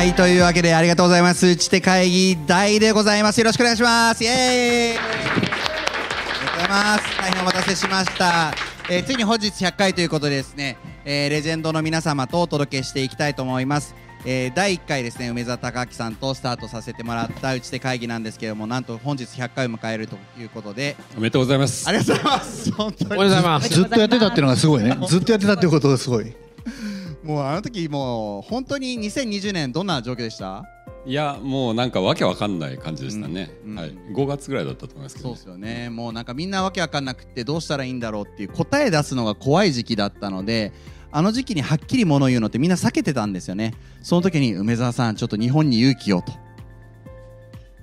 はいというわけでありがとうございます。打ち手会議大でございます。よろしくお願いします。イエーイ。ありがとうございます。大変お待たせしました、えーついに本日100回ということでですね、えーレジェンドの皆様とお届けしていきたいと思います。えー第1回ですね梅澤隆明さんとスタートさせてもらった打ち手会議なんですけどもなんと本日100回を迎えるということで。おめでとうございます。ありがとうございます。本当に。おはようございます。ずっとやってたっていうのがすごいね。ずっとやってたっていうことがすごい。もうあの時もう本当に2020年どんな状況でした？いやもうなんかわけわかんない感じでしたね、うんうん。はい、5月ぐらいだったと思いますけど、ね。そうですよね。もうなんかみんなわけわかんなくってどうしたらいいんだろうっていう答え出すのが怖い時期だったのであの時期にはっきりものを言うのってみんな避けてたんですよね。その時に梅沢さんちょっと日本に勇気をと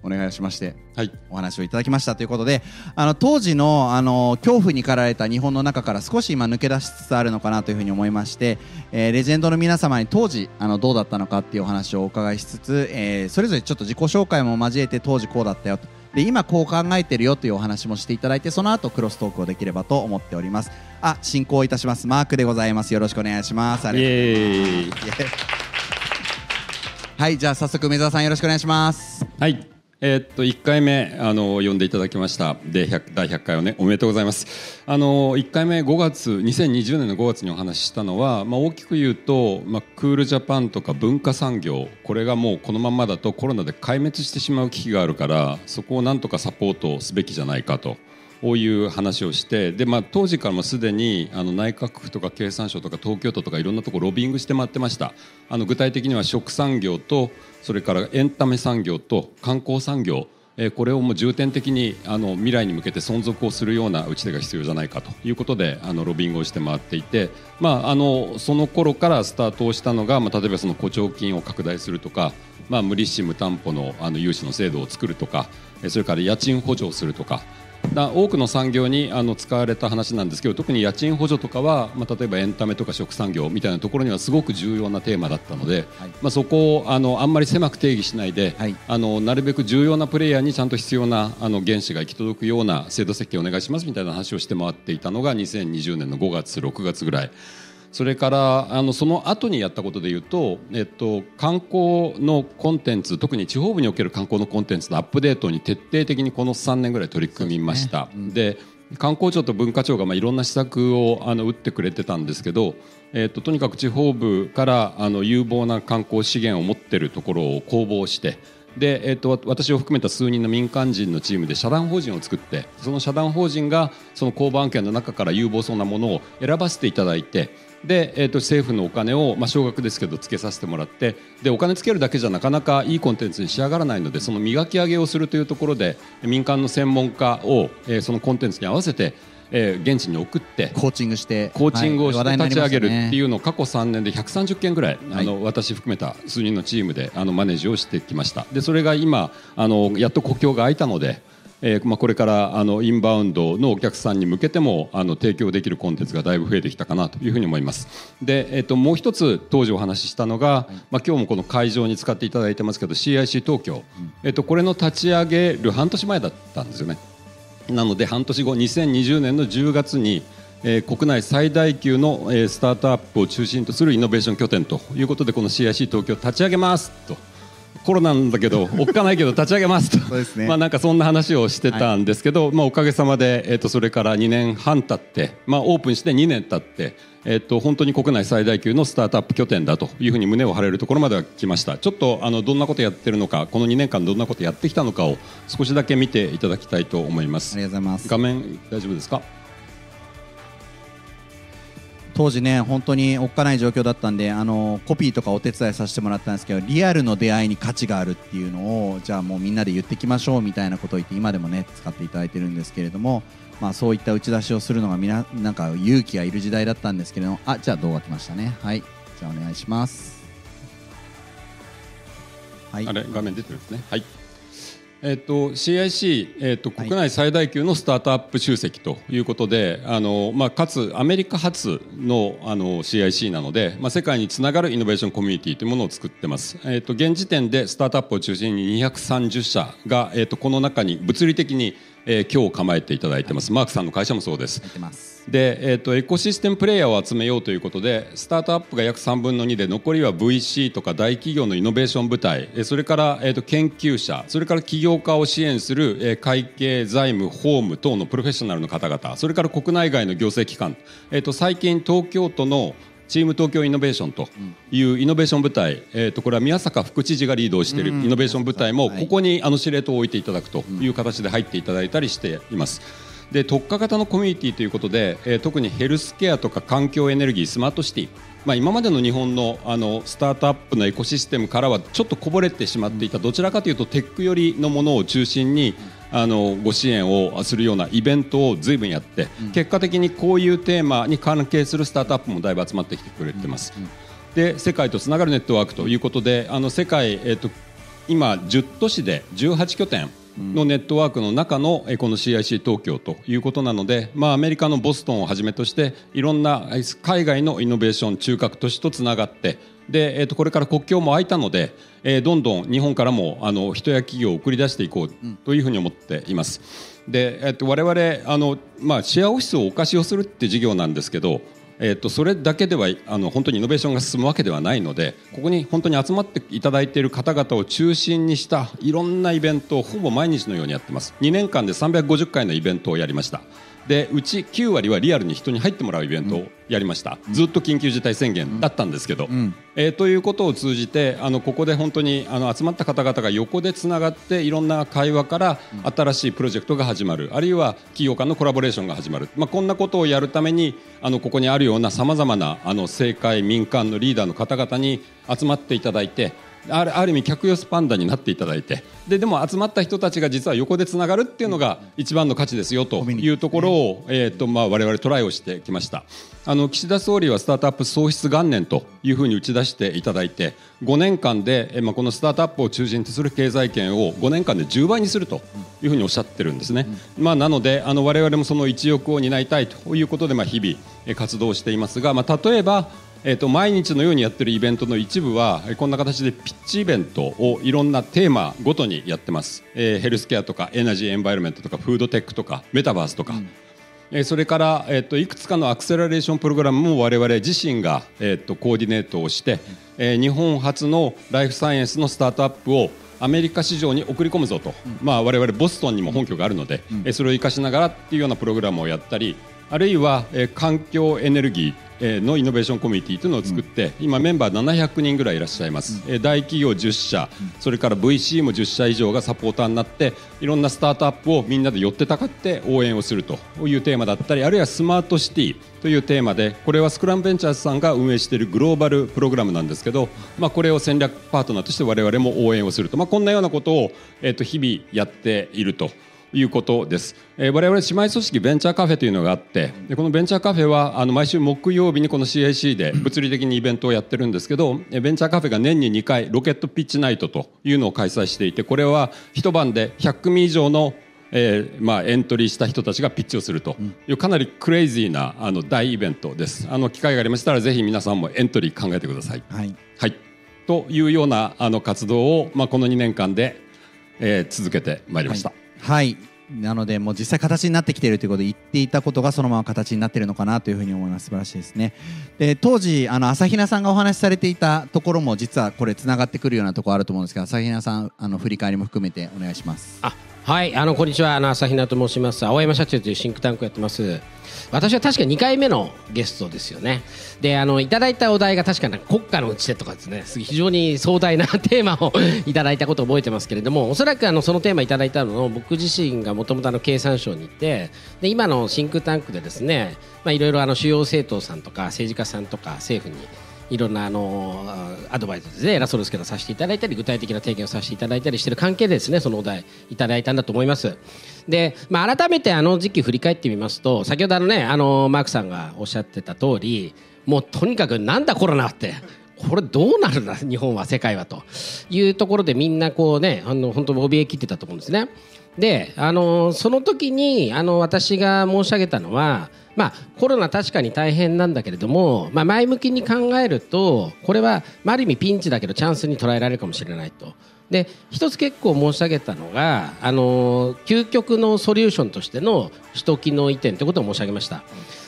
お願いしましてはい。お話をいただきましたということであの当時のあの恐怖に駆られた日本の中から少し今抜け出しつつあるのかなというふうに思いまして、えーレジェンドの皆様に当時あのどうだったのかっていうお話をお伺いしつつ、えーそれぞれちょっと自己紹介も交えて当時こうだったよと。で今こう考えてるよというお話もしていただいてその後クロストークをできればと思っております。あ進行いたします。マークでございます。よろしくお願いします。ありイがとうエーイ。はいじゃあ早速梅澤さんよろしくお願いします。はいえーっと1回目あの呼んでいただきましたで100第100回をねおめでとうございますあの1回目5月2020年の5月にお話ししたのは、まあ、大きく言うと、まあ、クールジャパンとか文化産業これがもうこのままだとコロナで壊滅してしまう危機があるからそこをなんとかサポートすべきじゃないかと。こういう話をしてで、まあ、当時からもすでにあの内閣府とか経産省とか東京都とかいろんなところロビングして回ってました。あの具体的には食産業とそれからエンタメ産業と観光産業。これをもう重点的にあの未来に向けて存続をするような打ち手が必要じゃないかということであのロビングをして回っていて、まあ、あのその頃からスタートをしたのが、まあ、例えばその誇張金を拡大するとか、まあ、無利子無担保のあの融資の制度を作るとかそれから家賃補助をするとか多くの産業にあの使われた話なんですけど特に家賃補助とかは、まあ、例えばエンタメとか食産業みたいなところにはすごく重要なテーマだったので、はいまあ、そこをあのあんまり狭く定義しないで、はいあのなるべく重要なプレイヤーにちゃんと必要なあの原資が行き届くような制度設計をお願いしますみたいな話をして回っていたのが2020年の5月6月ぐらい。それからあのその後にやったことでいうと、えっと、観光のコンテンツ特に地方部における観光のコンテンツのアップデートに徹底的にこの3年ぐらい取り組みました。で,、観光庁と文化庁がまあいろんな施策をあの打ってくれてたんですけど、えっと、とにかく地方部からあの有望な観光資源を持っているところを公募してで、えっと私を含めた数人の民間人のチームで社団法人を作ってその社団法人がその公募案件の中から有望そうなものを選ばせていただいてで、えっと政府のお金を、まあ、少額ですけどつけさせてもらってでお金つけるだけじゃなかなかいいコンテンツに仕上がらないのでその磨き上げをするというところで民間の専門家を、えーそのコンテンツに合わせて、えー現地に送ってコーチングしてコーチングをして立ち上げるってういうのを過去3年で130件ぐらい、はい。あの私含めた数人のチームであのマネージをしてきました。でそれが今あのやっと国境が開いたので、えーまあ、これからあのインバウンドのお客さんに向けてもあの提供できるコンテンツがだいぶ増えてきたかなというふうに思います。で、えっともう一つ当時お話ししたのが、まあ、今日もこの会場に使っていただいてますけど CIC 東京、えっとこれの立ち上げる半年前だったんですよねなので半年後2020年の10月に、えー国内最大級の、えースタートアップを中心とするイノベーション拠点ということでこの CIC 東京立ち上げますと。コロナなんだけど おっかないけど立ち上げますと。そうですね。まあなんかそんな話をしてたんですけど、まあおかげさまで、えー、とそれから2年半経って、まあ、オープンして2年経って、えー、と本当に国内最大級のスタートアップ拠点だというふうに胸を張れるところまでは来ました。ちょっとあのどんなことやってるのかこの2年間どんなことやってきたのかを少しだけ見ていただきたいと思います。ありがとうございます。画面大丈夫ですか？当時ね本当におっかない状況だったんであのコピーとかお手伝いさせてもらったんですけどリアルの出会いに価値があるっていうのをじゃあもうみんなで言ってきましょうみたいなことを言って今でもね使っていただいてるんですけれどもまあそういった打ち出しをするのがみななんか勇気がいる時代だったんですけれどもあじゃあ動画来ましたねはいじゃあお願いしますはいあれ画面出てるんですね。はい。えっと CIC、えっとはい国内最大級のスタートアップ集積ということで、あのまあかつアメリカ発のあの CIC なので、まあ世界につながるイノベーションコミュニティというものを作ってます。えっと現時点でスタートアップを中心に230社がえっとこの中に物理的にえー今日構えていただいてます、マークさんの会社もそうです。で、えー、とエコシステムプレイヤーを集めようということでスタートアップが約3分の2で残りは VC とか大企業のイノベーション部隊。えーそれから、えー、と研究者それから起業家を支援する、えー会計財務法務等のプロフェッショナルの方々。それから国内外の行政機関、えー、と最近東京都のチーム東京イノベーションというイノベーション部隊、えー、とこれは宮坂副知事がリードをしているイノベーション部隊もはい。ここにあの司令塔を置いていただくという形で入っていただいたりしています。で特化型のコミュニティということで、えー特にヘルスケアとか環境エネルギースマートシティ、まあ、今までの日本のあのスタートアップのエコシステムからはちょっとこぼれてしまっていたどちらかというとテック寄りのものを中心にあのご支援をするようなイベントを随分やって、結果的にこういうテーマに関係するスタートアップもだいぶ集まってきてくれてます。で世界とつながるネットワークということであの世界、えー、と今10都市で18拠点のネットワークの中のえこの CIC 東京ということなので、まあ、アメリカのボストンをはじめとしていろんな海外のイノベーション中核都市とつながってで、えー、とこれから国境も開いたので、えーどんどん日本からもあの人や企業を送り出していこうというふうに思っています。で、えー、と我々あの、まあ、シェアオフィスをお貸しをするって事業なんですけどえー、とそれだけではあの本当にイノベーションが進むわけではないのでここに本当に集まっていただいている方々を中心にしたいろんなイベントをほぼ毎日のようにやってます。2年間で350回のイベントをやりました。でうち9割はリアルに人に入ってもらうイベントをやりました、ずっと緊急事態宣言だったんですけど、えーということを通じてあのここで本当にあの集まった方々が横でつながっていろんな会話から新しいプロジェクトが始まる。あるいは企業間のコラボレーションが始まる、まあ、こんなことをやるためにあのここにあるようなさまざまなあの政界民間のリーダーの方々に集まっていただいてあるある意味客寄せパンダになっていただいてででも集まった人たちが実は横でつながるっていうのが一番の価値ですよというところを、えーとまあ、我々トライをしてきました。あの岸田総理はスタートアップ創出元年というふうに打ち出していただいて5年間で、えーまあ、このスタートアップを中心とする経済圏を5年間で10倍にするというふうにおっしゃってるんですね、まあ、なのであの我々もその一翼を担いたいということで、まあ、日々えー活動していますが、まあ、例えばえー、と毎日のようにやってるイベントの一部はえーこんな形でピッチイベントをいろんなテーマごとにやってます、えーヘルスケアとかエナジーエンバイロメントとかフードテックとかメタバースとか、えーそれから、えー、といくつかのアクセラレーションプログラムも我々自身が、えー、とコーディネートをして、えー日本初のライフサイエンスのスタートアップをアメリカ市場に送り込むぞと、まあ、我々ボストンにも本拠があるので、えーそれを生かしながらっていうようなプログラムをやったりあるいは、えー環境エネルギーのイノベーションコミュニティというのを作って、今メンバー700人ぐらいいらっしゃいます、えー大企業10社、それから VC も10社以上がサポーターになっていろんなスタートアップをみんなで寄ってたかって応援をするというテーマだったりあるいはスマートシティというテーマでこれはスクランベンチャーズさんが運営しているグローバルプログラムなんですけど、まあ、これを戦略パートナーとして我々も応援をすると、まあ、こんなようなことを、えー、と日々やっていると。いうことです、えー、我々姉妹組織ベンチャーカフェというのがあってでこのベンチャーカフェはあの毎週木曜日にこの CIC で 物理的にイベントをやってるんですけどえーベンチャーカフェが年に2回ロケットピッチナイトというのを開催していてこれは一晩で100組以上のえーまあ、エントリーした人たちがピッチをすると。いうかなりクレイジーなあの大イベントです。あの機会がありましたらぜひ皆さんもエントリー考えてください。はい。はい、というようなあの活動を、まあ、この2年間で、えー続けてまいりました。ははい。なのでもう実際形になってきているということで言っていたことがそのまま形になっているのかなというふうに思います。素晴らしいですね。で当時あの朝比奈さんがお話しされていたところも実はこれつながってくるようなところあると思うんですが朝比奈さんあの振り返りも含めてお願いします。あはいあのこんにちは。あの朝比奈と申します。青山社長というシンクタンクやってます。私は確か2回目のゲストですよね。であのいただいたお題が確かに国家の打ち手とかですね。非常に壮大なテーマをいただいたことを覚えてますけれどもおそらくあのそのテーマいただいたのを僕自身がもともと経産省にいてで今のシンクタンクでですねまあいろいろあの主要政党さんとか政治家さんとか政府にいろんなあのアドバイスですね偉そうですけどさせていただいたり具体的な提言をさせていただいたりしている関係でですねそのお題いただいたんだと思います。で、まあ、改めてあの時期振り返ってみますと先ほどあのねあのマークさんがおっしゃってた通りもうとにかくなんだコロナって。これどうなるんだ日本は世界はというところでみんなこうねあの本当怯えきってたと思うんですね。であのその時にあの私が申し上げたのは、まあ、コロナ確かに大変なんだけれども、まあ、前向きに考えるとこれは、あ、る意味ピンチだけどチャンスに捉えられるかもしれないとで一つ結構申し上げたのが、あの究極のソリューションとしての首都機能移転ということを申し上げました。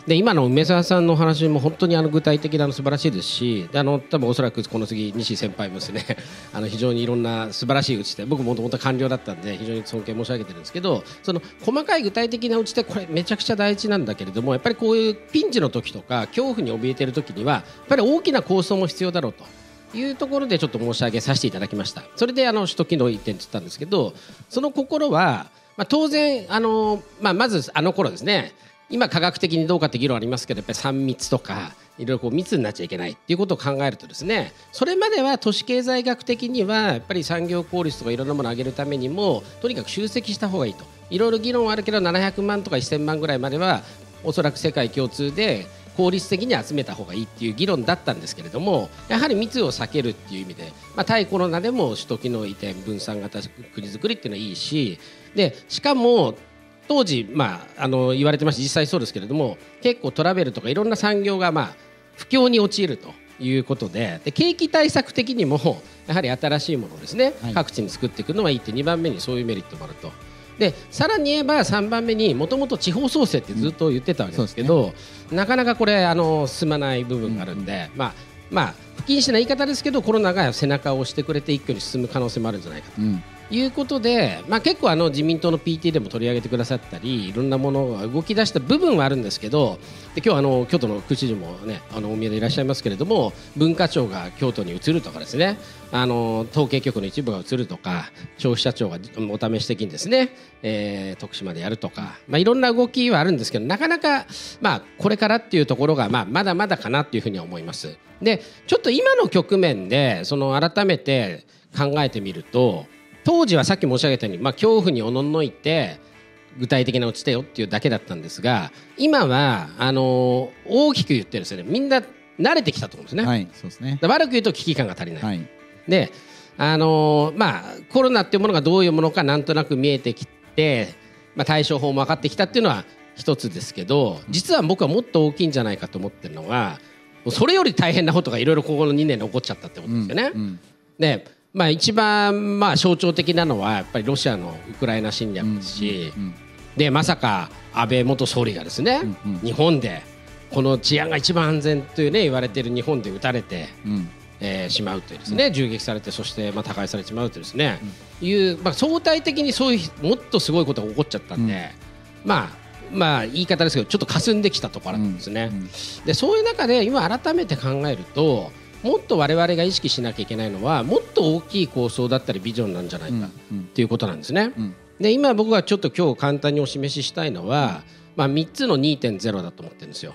で今の梅沢さんのお話も本当にあの具体的なの素晴らしいですしであの多分おそらくこの次西先輩もですねあの非常にいろんな素晴らしい打ち手僕もともと官僚だったんで非常に尊敬申し上げてるんですけどその細かい具体的な打ち手これめちゃくちゃ大事なんだけれどもやっぱりこういうピンチの時とか恐怖に怯えてる時にはやっぱり大きな構想も必要だろうと。いうところでちょっと申し上げさせていただきましたそれであの首都機能移転って言ったんですけどその心は、まあ、当然あの、まあ、まずあの頃ですね今科学的にどうかって議論ありますけどやっぱり3密とかいろいろこう密になっちゃいけないっていうことを考えるとですねそれまでは都市経済学的にはやっぱり産業効率とかいろんなものを上げるためにもとにかく集積した方がいいと。いろいろ議論はあるけど700万とか1000万ぐらいまではおそらく世界共通で効率的に集めた方がいいっていう議論だったんですけれどもやはり密を避けるっていう意味で、まあ、対コロナでも首都機能移転分散型国づくりっていうのはいいしでしかも当時、まあ、あの言われてまして実際そうですけれども結構トラベルとかいろんな産業が、まあ、不況に陥るということでで景気対策的にもやはり新しいものをですね、はい、各地に作っていくのはいいって2番目にそういうメリットもあると。でさらに言えば3番目にもともと地方創生ってずっと言ってたわけですけど、うんね、なかなかこれあの進まない部分があるんで、うん、まあまあ不謹慎な言い方ですけどコロナが背中を押してくれて一挙に進む可能性もあるんじゃないかと。うんいうことで、まあ、結構あの自民党の PT でも取り上げてくださったりいろんなものが動き出した部分はあるんですけどで今日あの京都の副知事も、ね、あのお見えでいらっしゃいますけれども文化庁が京都に移るとかですねあの統計局の一部が移るとか消費者庁がお試し的にですね、えー、徳島でやるとか、まあ、いろんな動きはあるんですけどなかなか、まあ、これからっていうところが、まあ、まだまだかなっていうふうには思います。でちょっと今の局面でその改めて考えてみると当時はさっき申し上げたように、まあ、恐怖におののいて具体的な落ちてよっていうだけだったんですが今はあのー、大きく言ってですねみんな慣れてきたと思うんですね。はい、そうですね悪く言うと危機感が足りない。はい、であのー、まあ、コロナっていうものがどういうものかなんとなく見えてきて、まあ、対処法も分かってきたっていうのは一つですけど実は僕はもっと大きいんじゃないかと思ってるのはそれより大変なことがいろいろここの2年で起こっちゃったってことですよね。うんうん、でまあ、一番まあ象徴的なのはやっぱりロシアのウクライナ侵略ですし、でまさか安倍元総理がですね、日本でこの治安が一番安全というね言われている日本で撃たれて、えー、しまうというですね、銃撃されてそしてまあ他界されてしまうとですね、いう、まあ、相対的にそういうもっとすごいことが起こっちゃったんで、まあまあ言い方ですけどちょっと霞んできたところなんですね。でそういう中で今改めて考えるともっと我々が意識しなきゃいけないのはもっと大きい構想だったりビジョンなんじゃないかっていうことなんですね。で今僕がちょっと今日簡単にお示ししたいのは、まあ、3つの2.0だと思ってるんですよ。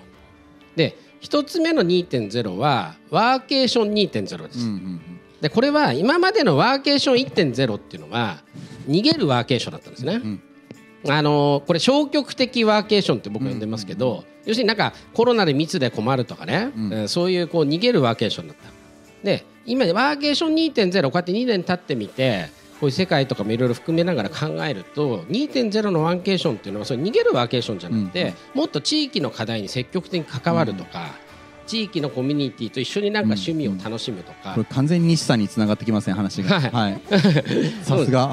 で1つ目の2.0はワーケーション2.0です。でこれは今までのワーケーション1.0っていうのは逃げるワーケーションだったんですね。うんあのこれ消極的ワーケーションって僕呼んでますけど、要するになんかコロナで密で困るとかね、うん、そういうこう逃げるワーケーションだった。で今ワーケーション2.0こうやって2年経ってみてこういう世界とかもいろいろ含めながら考えると2.0のワーケーションっていうのはそれ逃げるワーケーションじゃなくて、うん、もっと地域の課題に積極的に関わるとか。地域のコミュニティと一緒になんか趣味を楽しむとか、これ完全に西さんにつながってきますね話が。はい。さすが。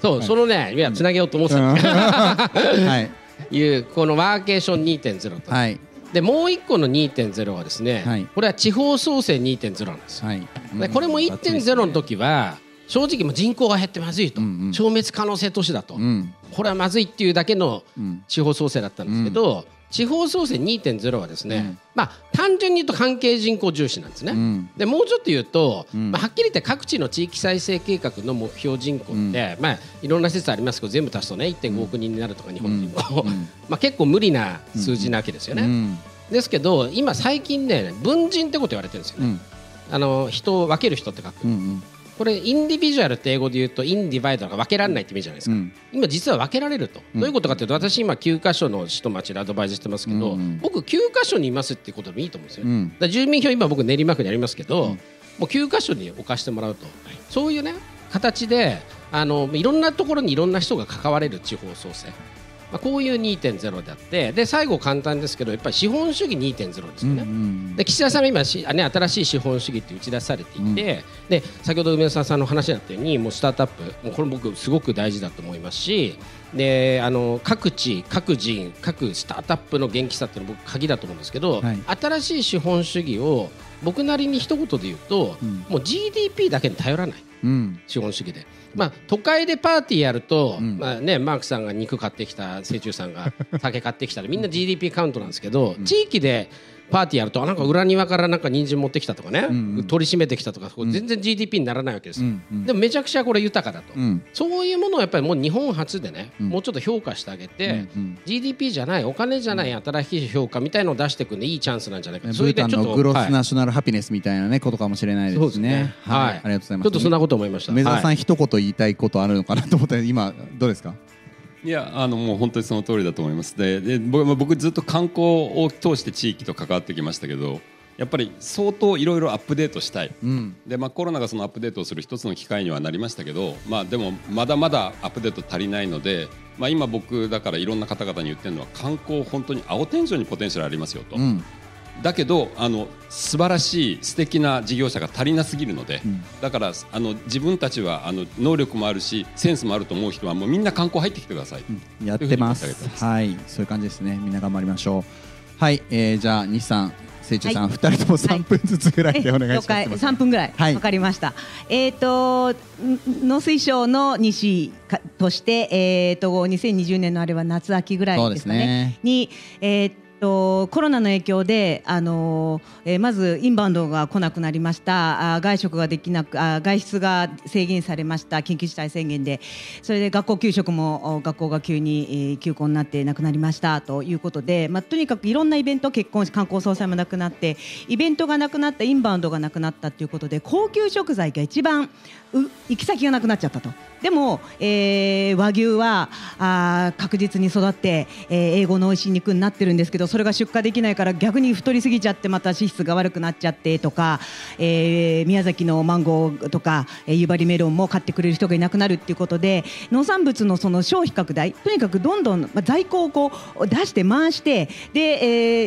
そう そのねいやつなげようと思ってた。ん。で すはい。いうこのワーケーション2.0と、はい、でもう一個の2.0はですね、はい、これは地方創生2.0なんです、はい、でこれも1.0の時は正直も人口が減ってまずいと、うんうん、消滅可能性都市だと、うん、これはまずいっていうだけの地方創生だったんですけど、うん地方創生2.0はですね、うん、まあ、単純に言うと関係人口重視なんですね、うん、でもうちょっと言うと、うん、まあ、はっきり言って各地の地域再生計画の目標人口って、まあ、いろんな説ありますけど全部足すとね1.5億人になるとか日本人口、まあ、結構無理な数字なわけですよね、ですけど今最近ね文人ってこと言われてるんですよね、あの人を分ける人って書く、うんうんこれインディビジュアルって英語で言うとインディバイドが分けられないって意味じゃないですか、うん、今実は分けられると、うん、どういうことかというと私今9箇所の市と町でアドバイスしてますけど、うん。うん、僕9箇所にいますっていうことでもいいと思うんですよ、うん、住民票今僕練馬区にありますけど、もう9箇所に置かしてもらうと、そういうね形であのいろんなところにいろんな人が関われる地方創生まあ、こういう2.0であってで最後簡単ですけどやっぱり資本主義2.0ですよね。で岸田さんが今し、ね、新しい資本主義って打ち出されていて、うん、で先ほど梅沢さんの話だったようにもうスタートアップもうこれ僕すごく大事だと思いますしであの各地各人各スタートアップの元気さっていうのは僕鍵だと思うんですけど、はい、新しい資本主義を僕なりに一言で言うと、うん、もう GDP だけに頼らない、うん、資本主義で。まあ、都会でパーティーやると、うん、まあね、マークさんが肉買ってきた清中さんが酒買ってきたらみんな GDP カウントなんですけど、地域でパーティーやるとなんか裏庭からなんか人参持ってきたとかね、うんうん、取り締めてきたとか全然 GDP にならないわけですよ、うんうん、でもめちゃくちゃこれ豊かだと、うん、そういうものをやっぱりもう日本初でね、うん、もうちょっと評価してあげて、うんうん、GDP じゃないお金じゃない新しい評価みたいのを出していくんでいいチャンスなんじゃないか。ブータンのグロスナショナルハピネスみたいなねことかもしれないですね。はい、ありがとうございます、ちょっとそんなこと思いました。梅沢さん、一言言いたいことあるのかなと思って今どうですか？いやあのもう本当にその通りだと思います。でで僕ずっと観光を通して地域と関わってきましたけどやっぱり相当いろいろアップデートしたい、うん、でまあ、コロナがそのアップデートをする一つの機会にはなりましたけど、まあ、でもまだまだアップデート足りないので、まあ、今僕だからいろんな方々に言ってるのは観光本当に青天井にポテンシャルありますよと、うん、だけどあの素晴らしい素敵な事業者が足りなすぎるので、うん、だからあの自分たちはあの能力もあるしセンスもあると思う人はもうみんな観光入ってきてください、うん、やってます。はい。そういう感じですね。みんな頑張りましょう。はい、えー、じゃあ西さん清中さん、二、はい、人とも三分ずつぐらいでお願いします。三、分ぐらい、わ、かりました。えっ、ー、と農水省の西として、えっ、ー、と二千二十年のあれは夏秋ぐらいですかね。ね。にえっ、ー、とコロナの影響で、あのえー、まずインバウンドが来なくなりました。あ外食ができなくあ外出が制限されました。緊急事態宣言で。それで学校給食も学校が急に、え、休校になってなくなりました。ということで、まあ、とにかくいろんなイベント結婚観光総裁もなくなってイベントがなくなったインバウンドがなくなったということで高級食材が一番行き先がなくなっちゃったと。でも、えー、和牛はあ確実に育って、えー、英語の美味しい肉になってるんですけどそれが出荷できないから逆に太りすぎちゃってまた脂質が悪くなっちゃってとか、えー、宮崎のマンゴーとか、えー、湯張りメロンも買ってくれる人がいなくなるっていうことで農産物のその消費拡大とにかくどんどん、まあ、在庫をこう出して回してで、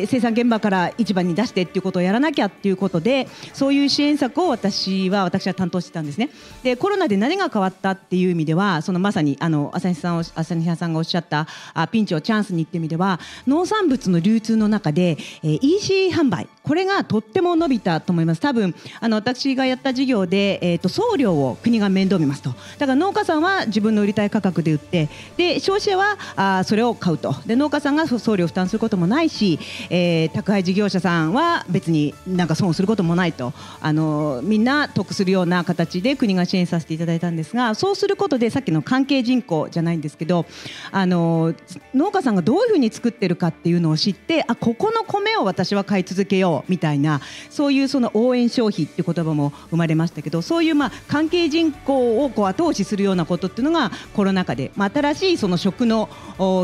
えー、生産現場から市場に出してっていうことをやらなきゃっていうことでそういう支援策を私は私は担当してたんですね。でコロナで何が変わったっていう意味ではそのまさにあの朝日さん朝日さんがおっしゃったあピンチをチャンスにっていう意味では農産物の流流通の中で、えー、EC 販売。これがとっても伸びたと思います。多分あの私がやった事業で、えーと、送料を国が面倒見ますと。だから農家さんは自分の売りたい価格で売ってで消費者はあそれを買うと。で農家さんが送料負担することもないし、えー、宅配事業者さんは別になんか損をすることもないと。あのみんな得するような形で国が支援させていただいたんですがそうすることでさっきの関係人口じゃないんですけどあの農家さんがどういうふうに作ってるかっていうのを知ってあここの米を私は買い続けようみたいなそういうその応援消費っていう言葉も生まれましたけどそういうまあ関係人口をこう後押しするようなことっていうのがコロナ禍で、まあ、新しいその食の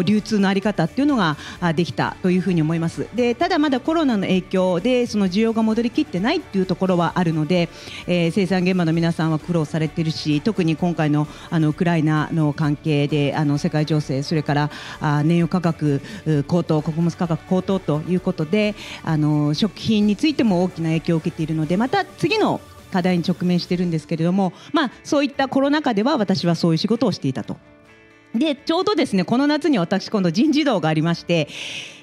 流通の在り方っていうのができたというふうに思います。でただまだコロナの影響でその需要が戻りきってないっていうところはあるので、えー、生産現場の皆さんは苦労されてるし特に今回のあのウクライナの関係であの世界情勢それからあ燃油価格高騰穀物価格高騰ということであの食品についても大きな影響を受けているのでまた次の課題に直面しているんですけれども、まあ、そういったコロナ禍では私はそういう仕事をしていたと。でちょうどですねこの夏に私今度人事異動がありまして、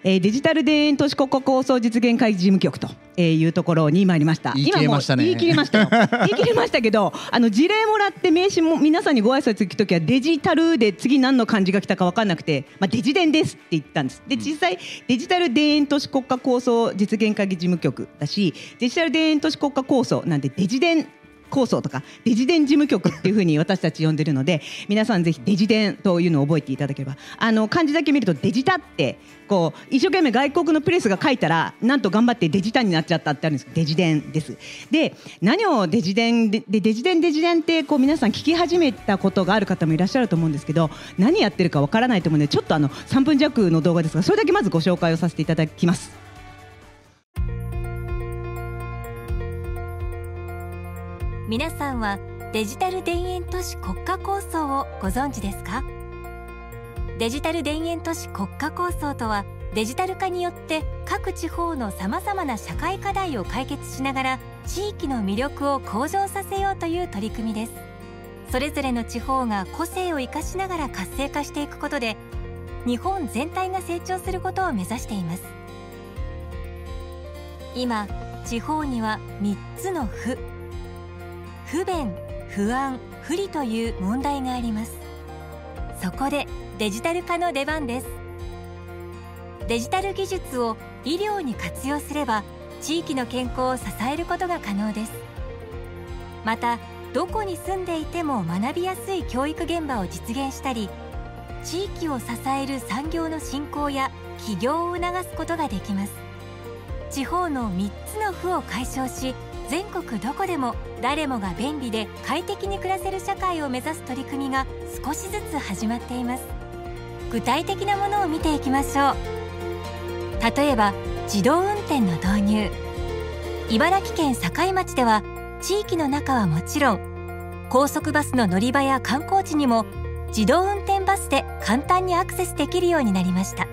えー、デジタル田園都市国家構想実現会議事務局というところに参りました。言い切れましたね。言い切れましたよ。言い切れましたけどあの事例もらって名刺も皆さんにご挨拶行く時はデジタルで次何の漢字が来たか分かんなくて、まあ、デジデンですって言ったんです。で実際デジタル田園都市国家構想実現会議事務局だしデジタル田園都市国家構想なんでデジデン構想とかデジデン事務局っていうふうに私たち呼んでるので皆さんぜひデジデンというのを覚えていただければ。あの漢字だけ見るとデジタってこう一生懸命外国のプレスが書いたらなんと頑張ってデジタになっちゃったってあるんです。デジデンです。で何をデジデンでデジデンデジデンってこう皆さん聞き始めたことがある方もいらっしゃると思うんですけど何やってるかわからないと思うのでちょっとあの3分弱の動画ですがそれだけまずご紹介をさせていただきます。皆さんはデジタル田園都市国家構想をご存知ですか？デジタル田園都市国家構想とはデジタル化によって各地方のさまざまな社会課題を解決しながら地域の魅力を向上させようという取り組みです。それぞれの地方が個性を生かしながら活性化していくことで日本全体が成長することを目指しています。今地方には3つの不不便不安不利という問題があります。そこでデジタル化の出番です。デジタル技術を医療に活用すれば地域の健康を支えることが可能です。またどこに住んでいても学びやすい教育現場を実現したり地域を支える産業の振興や起業を促すことができます。地方の3つの負を解消し全国どこでも誰もが便利で快適に暮らせる社会を目指す取り組みが少しずつ始まっています。具体的なものを見ていきましょう。例えば自動運転の導入。茨城県境町では地域の中はもちろん高速バスの乗り場や観光地にも自動運転バスで簡単にアクセスできるようになりました。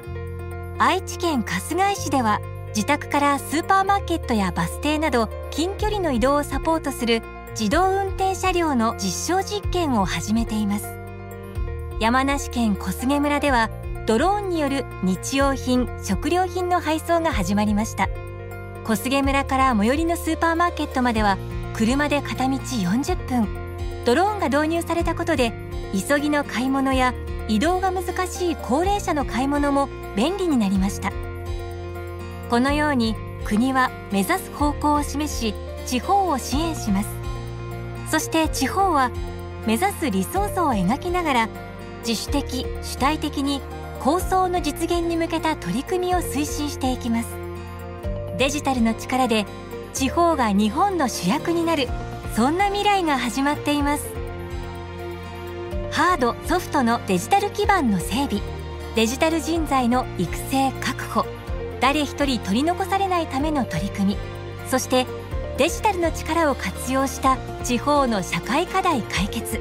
愛知県春日井市では自宅からスーパーマーケットやバス停など近距離の移動をサポートする自動運転車両の実証実験を始めています。山梨県小菅村ではドローンによる日用品食料品の配送が始まりました。小菅村から最寄りのスーパーマーケットまでは車で片道40分。ドローンが導入されたことで急ぎの買い物や移動が難しい高齢者の買い物も便利になりました。このように国は目指す方向を示し地方を支援します。そして地方は目指す理想像を描きながら自主的主体的に構想の実現に向けた取り組みを推進していきます。デジタルの力で地方が日本の主役になるそんな未来が始まっています。ハードソフトのデジタル基盤の整備デジタル人材の育成確保誰一人取り残されないための取り組み。そしてデジタルの力を活用した地方の社会課題解決。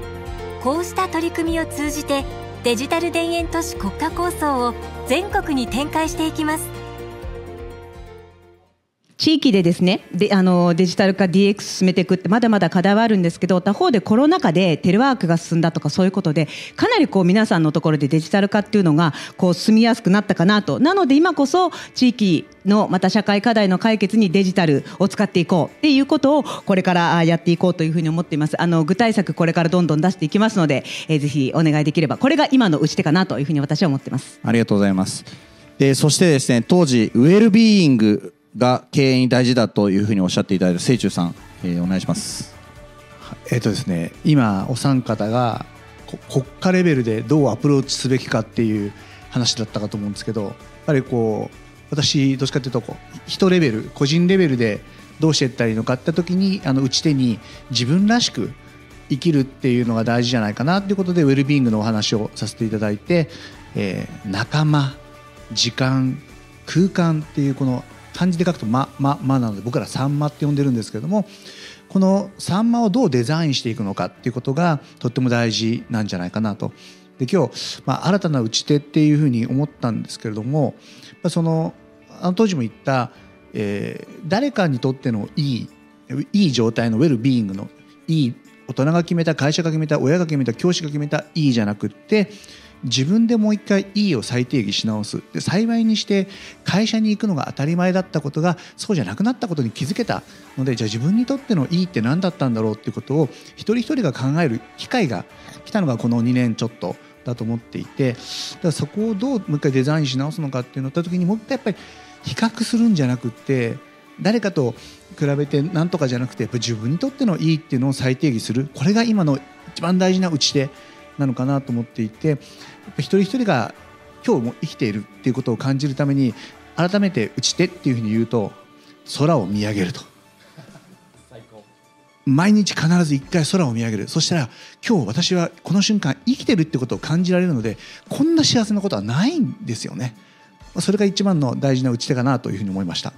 こうした取り組みを通じてデジタル田園都市国家構想を全国に展開していきます。地域でですねであのデジタル化 DX 進めていくってまだまだ課題はあるんですけど他方でコロナ禍でテレワークが進んだとかそういうことでかなりこう皆さんのところでデジタル化っていうのがこう進みやすくなったかなと。なので今こそ地域のまた社会課題の解決にデジタルを使っていこうっていうことをこれからやっていこうというふうに思っています。あの具体策これからどんどん出していきますので、えー、ぜひお願いできればこれが今の打ち手かなというふうに私は思ってます。ありがとうございます。でそしてですね当時ウェルビーイングが経営に大事だというふうにおっしゃっていただいた清中さん、えー、お願いします。えっ、とですね、今お三方が国家レベルでどうアプローチすべきかっていう話だったかと思うんですけどやっぱりこう私どっちかというとこう人レベル個人レベルでどうしていったらいいのかって時にあの打ち手に自分らしく生きるっていうのが大事じゃないかなということでウェルビーイングのお話をさせていただいて、えー、仲間時間空間っていうこの漢字で書くと「ま」「ま」「ま」なので僕ら「さんま」って呼んでるんですけどもこの「さんま」をどうデザインしていくのかっていうことがとっても大事なんじゃないかなと。で今日、まあ、新たな打ち手っていうふうに思ったんですけれどもそのあの当時も言った、えー、誰かにとってのいいいい状態のウェルビーイングのいい大人が決めた会社が決めた親が決めた教師が決めたいいじゃなくって自分でもう一回いいを再定義し直す。で幸いにして会社に行くのが当たり前だったことがそうじゃなくなったことに気づけたのでじゃあ自分にとってのいいって何だったんだろうっていうことを一人一人が考える機会が来たのがこの2年ちょっとだと思っていてだからそこをどうもう一回デザインし直すのかっていうのをった時にもう一回やっぱり比較するんじゃなくって誰かと比べて何とかじゃなくてやっぱ自分にとってのいいっていうのを再定義する。これが今の一番大事な打ち手。なのかなと思っていて一人一人が今日も生きているっていうことを感じるために改めて打ち手っていうふうに言うと空を見上げると。毎日必ず一回空を見上げる。そしたら今日私はこの瞬間生きてるってことを感じられるのでこんな幸せなことはないんですよね。それが一番の大事な打ち手かなというふうに思いました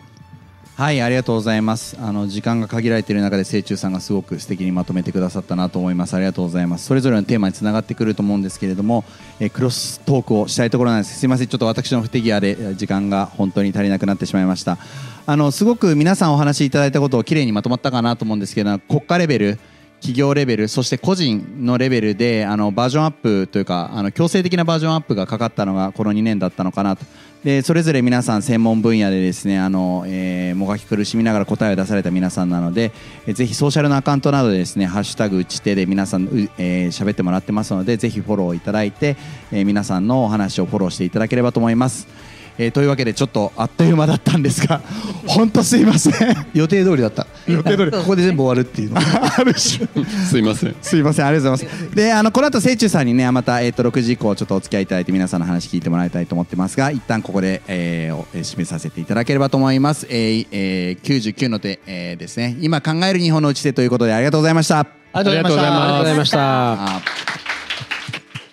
はいありがとうございます。あの時間が限られている中で清中さんがすごく素敵にまとめてくださったなと思います。ありがとうございます。それぞれのテーマにつながってくると思うんですけれども、え、クロストークをしたいところなんです。すいません。ちょっと私の不手際で時間が本当に足りなくなってしまいました。あのすごく皆さんお話しいただいたことをきれいにまとまったかなと思うんですけど国家レベル企業レベルそして個人のレベルであのバージョンアップというかあの強制的なバージョンアップがかかったのがこの2年だったのかなとでそれぞれ皆さん専門分野でですねあの、えー、もがき苦しみながら答えを出された皆さんなので、えー、ぜひソーシャルのアカウントなどでですねハッシュタグ打ち手で皆さん喋、えー、ってもらってますのでぜひフォローいただいて、えー、皆さんのお話をフォローしていただければと思います。えー、というわけでちょっとあっという間だったんですが 本当すいません。予定通りだった。予定通り。ここで全部終わるっていうの。あるしすいません。すいませんありがとうございます。であのこの後清中さんにねまた、えー、と6時以降ちょっとお付き合いいただいて皆さんの話聞いてもらいたいと思ってますが一旦ここで、えー、締めさせていただければと思います、えーえー、99の手、えー、ですね。今考える日本の打ち手ということでありがとうございました。ありがとうございました。ありがとうございました